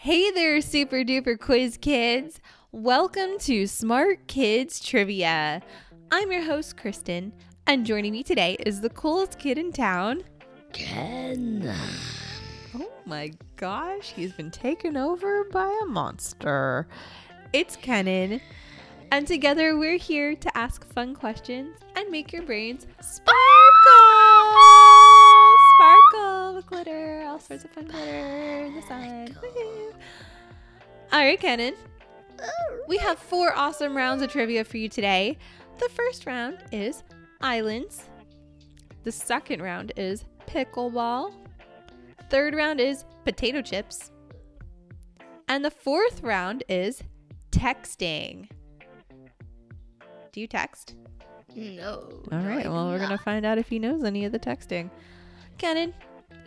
Hey there, super duper quiz kids. Welcome to Smart Kids Trivia. I'm your host, Kristen, and joining me today is the coolest kid in town, Ken. Oh my gosh, he's been taken over by a monster. It's Kenan. And together we're here to ask fun questions and make your brains sparkle! With glitter, all sorts of fun glitter in the sun. All right, Kenan. We have four awesome rounds of trivia for you today. The first round is islands. The second round is pickleball. Third round is potato chips. And the fourth round is texting. Do you text? No. All right. Well, we're going to find out if he knows any of the texting. Kenan,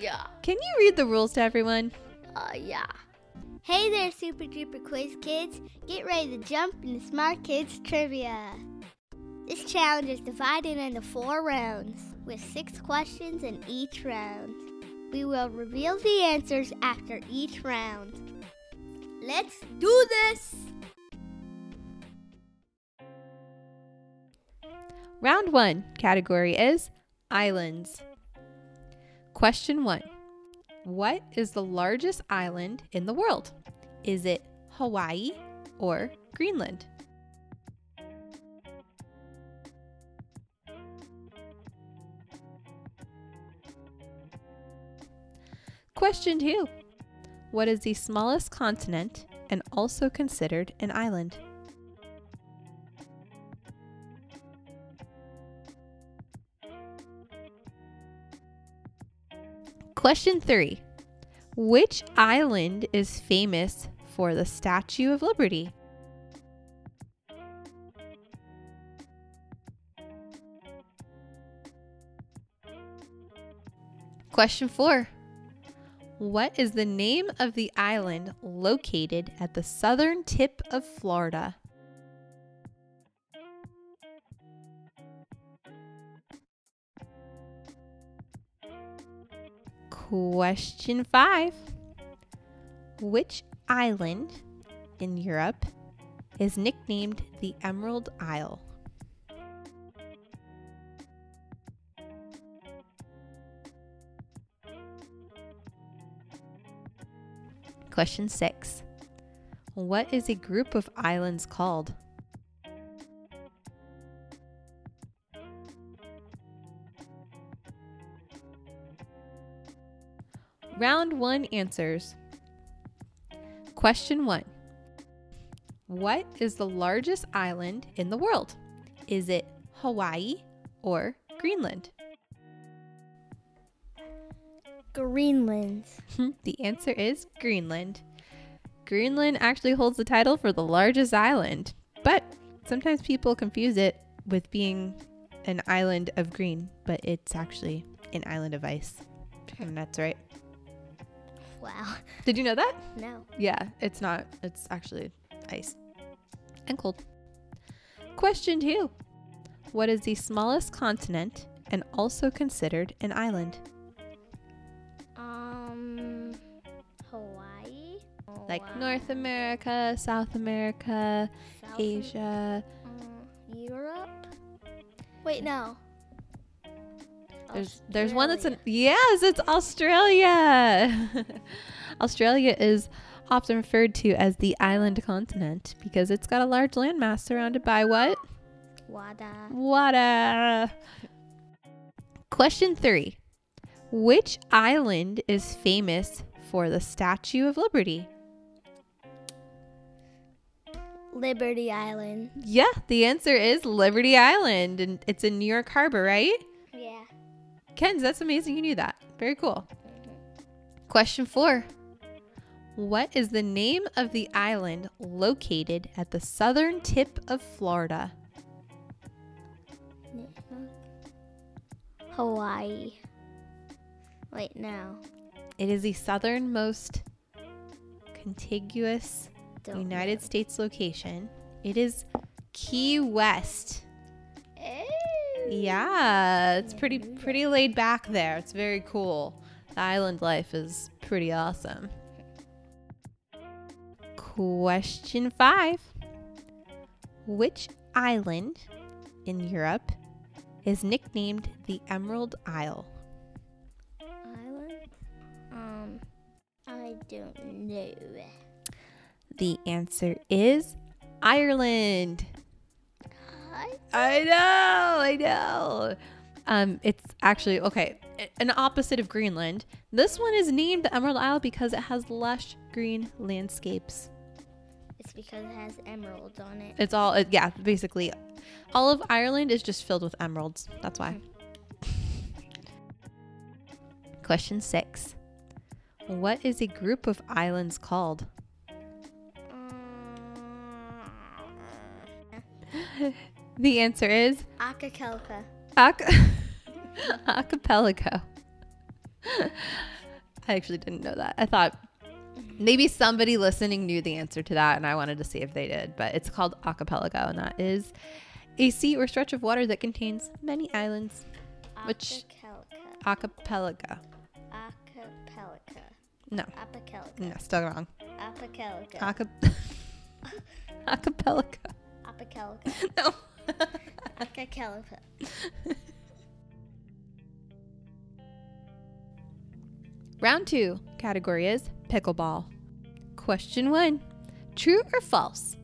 Yeah. can you read the rules to everyone? Uh, yeah. Hey there, super duper quiz kids. Get ready to jump into Smart Kids Trivia. This challenge is divided into four rounds, with six questions in each round. We will reveal the answers after each round. Let's do this! Round one category is islands. Question one What is the largest island in the world? Is it Hawaii or Greenland? Question two What is the smallest continent and also considered an island? Question three Which island is famous for the Statue of Liberty? Question four What is the name of the island located at the southern tip of Florida? Question five Which island in Europe is nicknamed the Emerald Isle? Question six What is a group of islands called? Round one answers. Question one What is the largest island in the world? Is it Hawaii or Greenland? Greenland. the answer is Greenland. Greenland actually holds the title for the largest island, but sometimes people confuse it with being an island of green, but it's actually an island of ice. And that's right. Wow. Did you know that? No. Yeah, it's not. It's actually ice and cold. Question two What is the smallest continent and also considered an island? Um, Hawaii? Like. North America, South America, South Asia. Uh, Europe? Wait, no. There's there's one that's an Australia. yes, it's Australia. Australia is often referred to as the island continent because it's got a large landmass surrounded by what? Wada. Water. Question three. Which island is famous for the Statue of Liberty? Liberty Island. Yeah, the answer is Liberty Island, and it's in New York Harbor, right? Kens, that's amazing you knew that. Very cool. Question four. What is the name of the island located at the southern tip of Florida? Hawaii. Wait, no. It is the southernmost contiguous Don't United States location. It is Key West. Yeah, it's pretty pretty laid back there. It's very cool. The island life is pretty awesome. Question five Which island in Europe is nicknamed the Emerald Isle? Island? Um, I don't know. The answer is Ireland. I know, I know. Um, it's actually okay. An opposite of Greenland. This one is named the Emerald Isle because it has lush green landscapes. It's because it has emeralds on it. It's all, it, yeah, basically, all of Ireland is just filled with emeralds. That's why. Question six What is a group of islands called? The answer is Acapulco. Ac- Archipelago. I actually didn't know that. I thought maybe somebody listening knew the answer to that, and I wanted to see if they did. But it's called archipelago, and that is a sea or stretch of water that contains many islands. Which-. Archipelago. Acapulco. No, Acapulco. no, still wrong. Acapulco. Archip- archipelago. Acapulco. No. Acapulco. Round two category is pickleball. Question one True or false?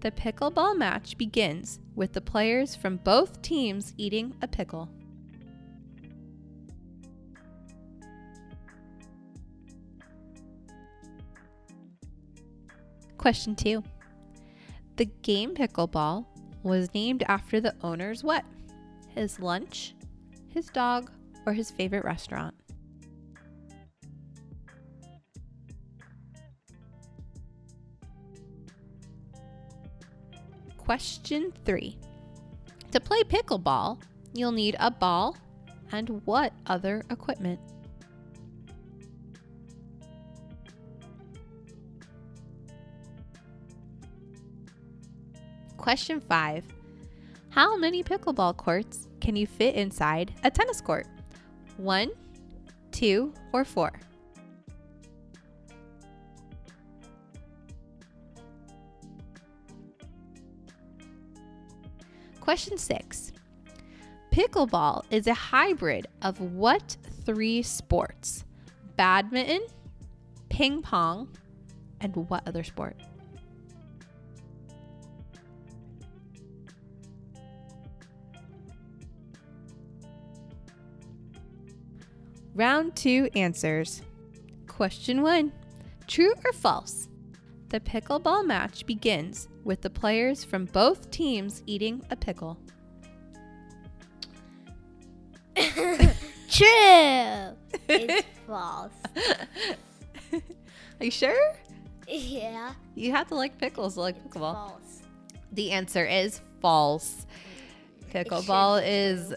The pickleball match begins with the players from both teams eating a pickle. Question two The game pickleball was named after the owner's what? His lunch, his dog, or his favorite restaurant? Question three. To play pickleball, you'll need a ball and what other equipment? Question five. How many pickleball courts can you fit inside a tennis court? One, two, or four? Question six. Pickleball is a hybrid of what three sports? Badminton, ping pong, and what other sport? Round two answers. Question one True or false? The pickleball match begins with the players from both teams eating a pickle. True. It's false. Are you sure? Yeah. You have to like pickles to like It's pickleball. false. The answer is false. Pickleball is.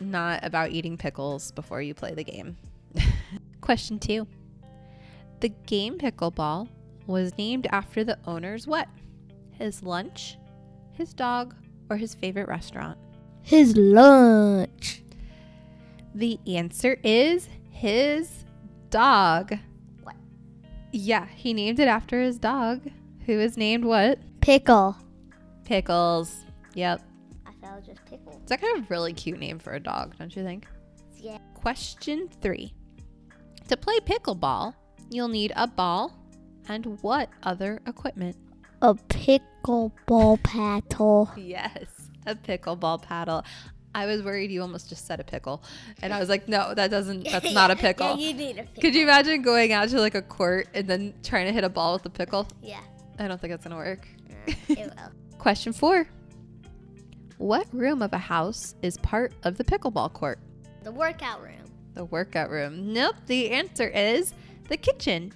Not about eating pickles before you play the game. Question two. The game pickleball was named after the owner's what? His lunch, his dog, or his favorite restaurant? His lunch. The answer is his dog. What? Yeah, he named it after his dog, who is named what? Pickle. Pickles. Yep. I thought it was just pickle. It's like a really cute name for a dog, don't you think? Yeah. Question three. To play pickleball, you'll need a ball and what other equipment? A pickleball paddle. Yes, a pickleball paddle. I was worried you almost just said a pickle. And I was like, no, that doesn't, that's not a pickle. Yeah, you need a pickle. Could you imagine going out to like a court and then trying to hit a ball with a pickle? Yeah. I don't think that's going to work. Uh, it will. Question four. What room of a house is part of the pickleball court? The workout room. The workout room. Nope. The answer is the kitchen.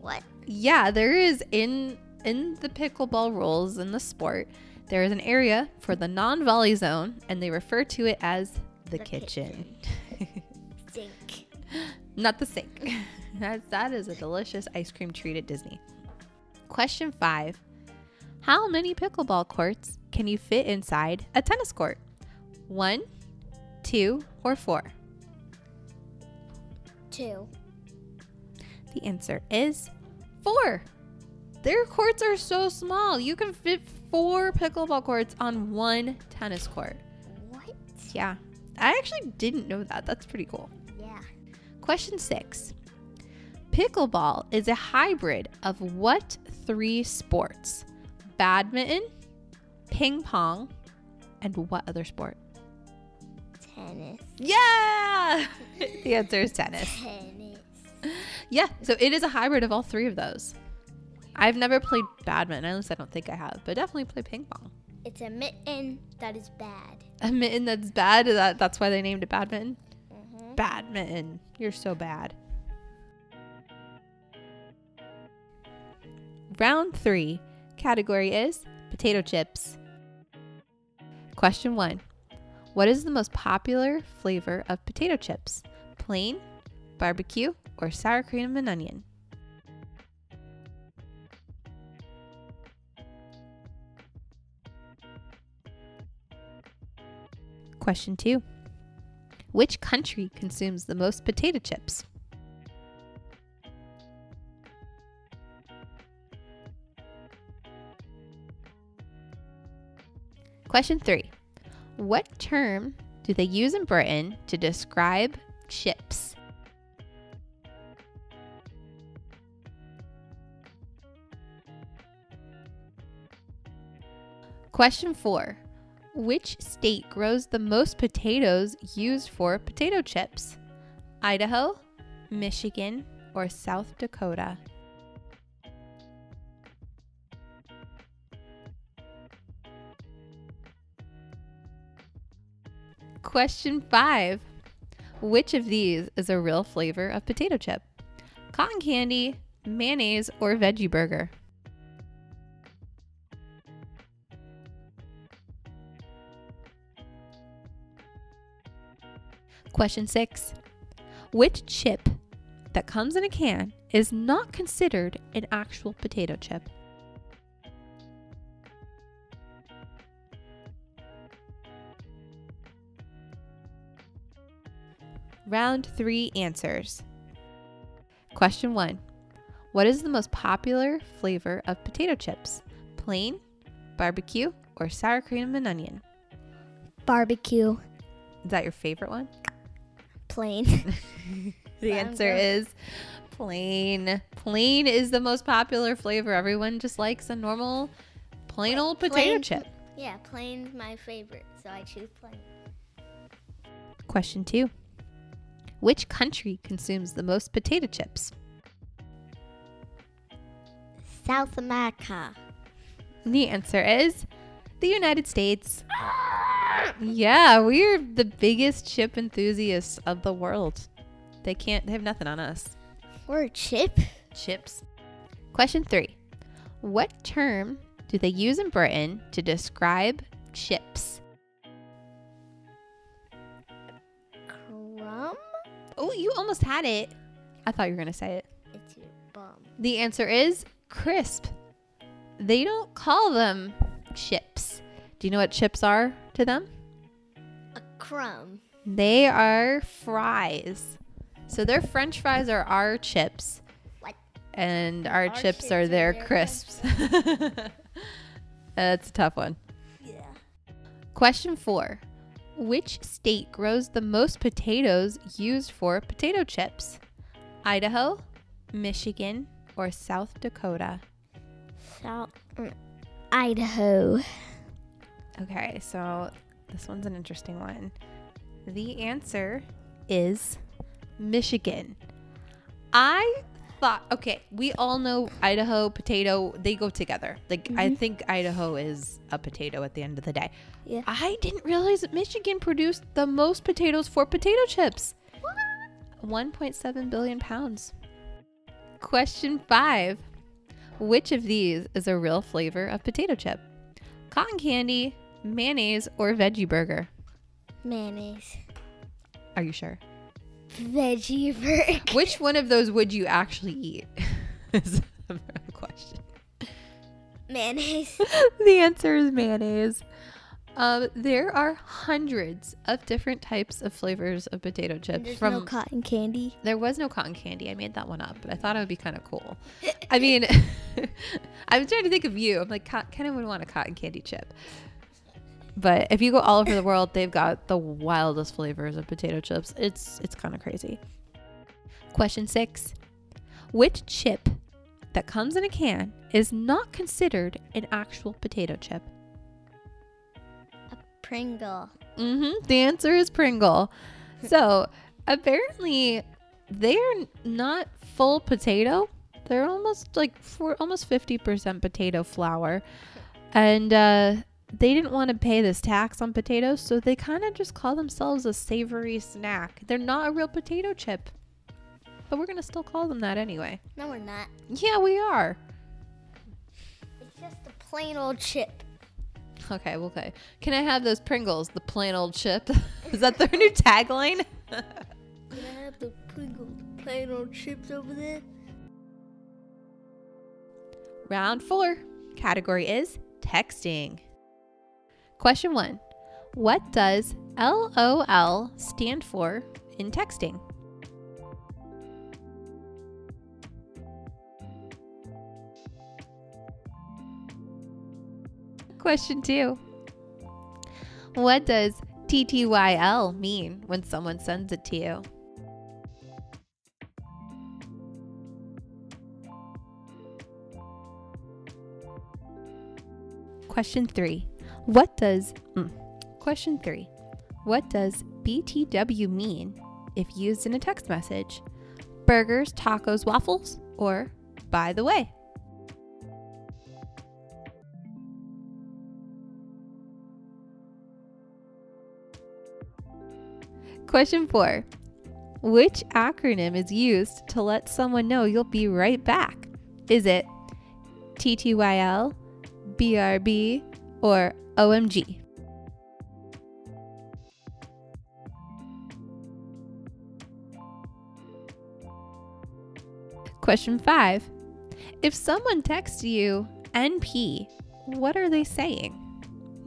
What? Yeah, there is in in the pickleball rules in the sport. There is an area for the non-volley zone, and they refer to it as the, The kitchen. Sink. Not the sink. that, that is a delicious ice cream treat at Disney. Question five: How many pickleball courts can you fit inside a tennis court? One, two, or four? Two. The answer is four. Their courts are so small. You can fit four pickleball courts on one tennis court. What? Yeah. I actually didn't know that. That's pretty cool. Yeah. Question six Pickleball is a hybrid of what three sports? Badminton, ping pong, and what other sport? Tennis. Yeah! the answer is tennis. Tennis. Yeah, so it is a hybrid of all three of those. I've never played badminton, at least I don't think I have, but definitely play ping pong. It's a mitten that is bad. A mitten that's bad, that, that's why they named it badminton. Mm-hmm. Badminton. You're so bad. Round three. Category is potato chips. Question one What is the most popular flavor of potato chips? Plain, barbecue, or sour cream and onion? Question two Which country consumes the most potato chips? Question three What term do they use in Britain to describe chips? Question four Which state grows the most potatoes used for potato chips? Idaho, Michigan, or South Dakota? Question five Which of these is a real flavor of potato chip? Cotton candy, mayonnaise, or veggie burger? Question six Which chip that comes in a can is not considered an actual potato chip? Round three answers. Question one What is the most popular flavor of potato chips? Plain, barbecue, or sour cream and onion? Barbecue. Is that your favorite one? Plain. The answer is plain. Plain is the most popular flavor. Everyone just likes a normal, plain old potato Plain- chip. yeah, plain's my favorite, so I choose plain. Question two Which country consumes the most potato chips? South America. The answer is the United States. Ah! Yeah, we're the biggest chip enthusiasts of the world. They can't, they have nothing on us. We're chip. Chips. Question three What term do they use in Britain to describe chips? Oh, you almost had it. I thought you were going to say it. It's your bum. The answer is crisp. They don't call them chips. Do you know what chips are to them? A crumb. They are fries. So their french fries are our chips. What? And our, Our chips, chips are their their crisps. That's a tough one. Yeah. Question four Which state grows the most potatoes used for potato chips? Idaho, Michigan, or South Dakota? South. mm, Idaho. Okay, so this one's an interesting one. The answer is Michigan. I thought, okay, we all know Idaho, potato, they go together. Like, I mm-hmm. think Idaho is a potato at the end of the day. Yeah. I didn't realize that Michigan produced the most potatoes for potato chips 1.7 billion pounds. Question five Which of these is a real flavor of potato chip? Cotton candy, mayonnaise, or veggie burger? Mayonnaise. Are you sure? Veggie burger. Which one of those would you actually eat? is the question. Mayonnaise. the answer is mayonnaise. Um, there are hundreds of different types of flavors of potato chips. There's from no cotton candy. there was no cotton candy. I made that one up, but I thought it would be kind of cool. I mean, I was trying to think of you. I'm like, kind of would want a cotton candy chip. But if you go all over the world, they've got the wildest flavors of potato chips. It's it's kind of crazy. Question six: Which chip that comes in a can is not considered an actual potato chip? A Pringle. Mm-hmm. The answer is Pringle. So apparently, they're not full potato. They're almost like for almost fifty percent potato flour, and uh, they didn't want to pay this tax on potatoes, so they kind of just call themselves a savory snack. They're not a real potato chip, but we're gonna still call them that anyway. No, we're not. Yeah, we are. It's just a plain old chip. Okay, okay. Can I have those Pringles, the plain old chip? Is that their new tagline? Can I have the Pringle plain old chips over there? Round four. Category is texting. Question one What does LOL stand for in texting? Question two What does TTYL mean when someone sends it to you? Question three. What does mm, question three? What does BTW mean if used in a text message? Burgers, tacos, waffles, or by the way? Question four. Which acronym is used to let someone know you'll be right back? Is it TTYL, BRB, or OMG? Question five. If someone texts you NP, what are they saying?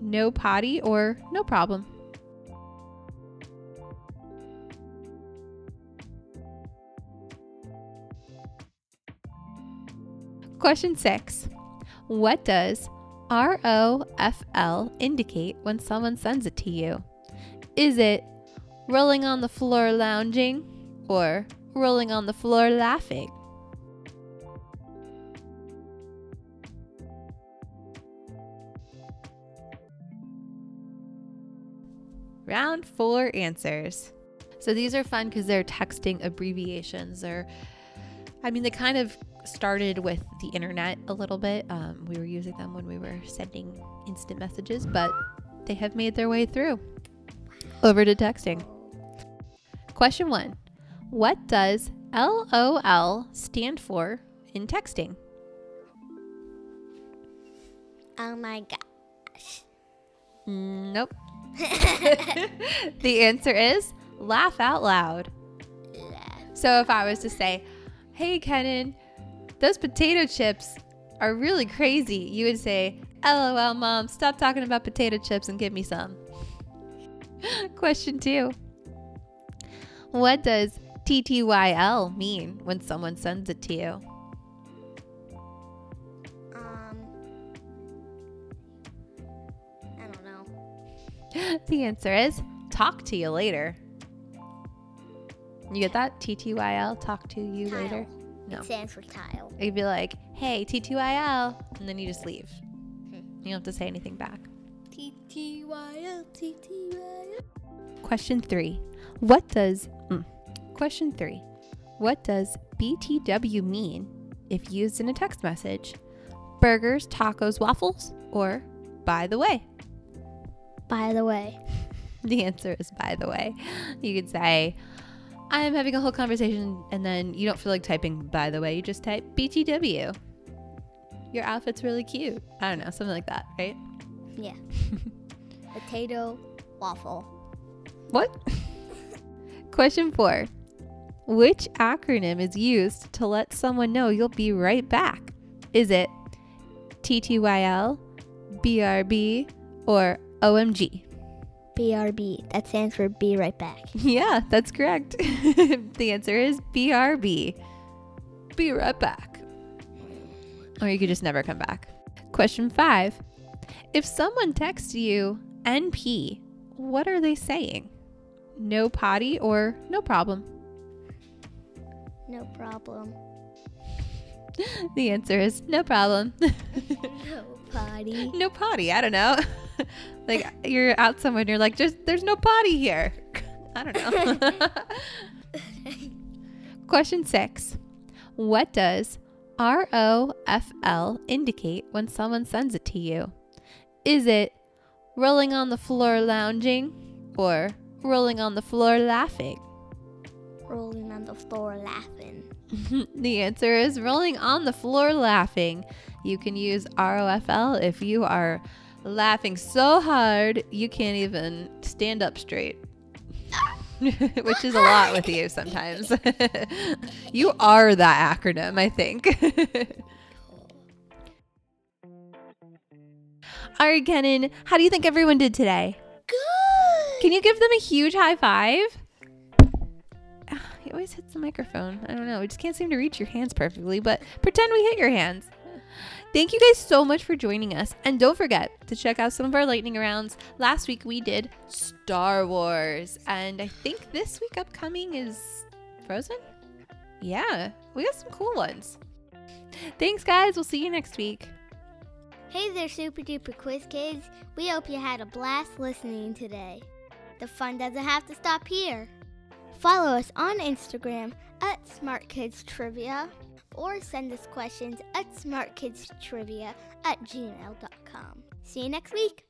No potty or no problem? Question six. What does ROFL indicate when someone sends it to you? Is it rolling on the floor lounging or rolling on the floor laughing? Round four answers. So these are fun because they're texting abbreviations. They're, I mean, they kind of started with the internet a little bit. Um, we were using them when we were sending instant messages, but they have made their way through over to texting. Question one What does LOL stand for in texting? Oh my gosh. Nope. the answer is laugh out loud. So if I was to say, Hey, Kenan, those potato chips are really crazy, you would say, LOL, mom, stop talking about potato chips and give me some. Question two What does TTYL mean when someone sends it to you? Um, I don't know. The answer is talk to you later. You get that? TTYL, talk to you Tile. later? No. It stands for tile. You'd be like, hey, TTYL, and then you just leave. You don't have to say anything back. T T Y L T T Y L. Question three. What does, mm, question three. What does BTW mean if used in a text message? Burgers, tacos, waffles, or by the way? By the way, The answer is by the way. You could say, I'm having a whole conversation, and then you don't feel like typing by the way. You just type BTW. Your outfit's really cute. I don't know, something like that, right? yeah. Potato waffle. What? Question four Which acronym is used to let someone know you'll be right back? Is it TTYL, BRB, or OMG? BRB. That stands for Be Right Back. Yeah, that's correct. the answer is BRB. Be right back. Or you could just never come back. Question five If someone texts you NP, what are they saying? No potty or no problem? No problem. The answer is no problem. No potty. no potty. I don't know. like you're out somewhere and you're like, just there's no potty here. I don't know. Question six. What does ROFL indicate when someone sends it to you? Is it rolling on the floor lounging or rolling on the floor laughing? Rolling on the floor laughing. the answer is rolling on the floor laughing. You can use ROFL if you are laughing so hard you can't even stand up straight. Which is a lot with you sometimes. you are that acronym, I think. All right, Kenan, how do you think everyone did today? Good. Can you give them a huge high five? He always hits the microphone. I don't know. We just can't seem to reach your hands perfectly, but pretend we hit your hands. Thank you guys so much for joining us. And don't forget to check out some of our lightning rounds. Last week we did Star Wars. And I think this week upcoming is Frozen? Yeah, we got some cool ones. Thanks, guys. We'll see you next week. Hey there, super duper quiz kids. We hope you had a blast listening today. The fun doesn't have to stop here. Follow us on Instagram at Smart Kids Trivia or send us questions at smartkidstrivia at gmail.com. See you next week.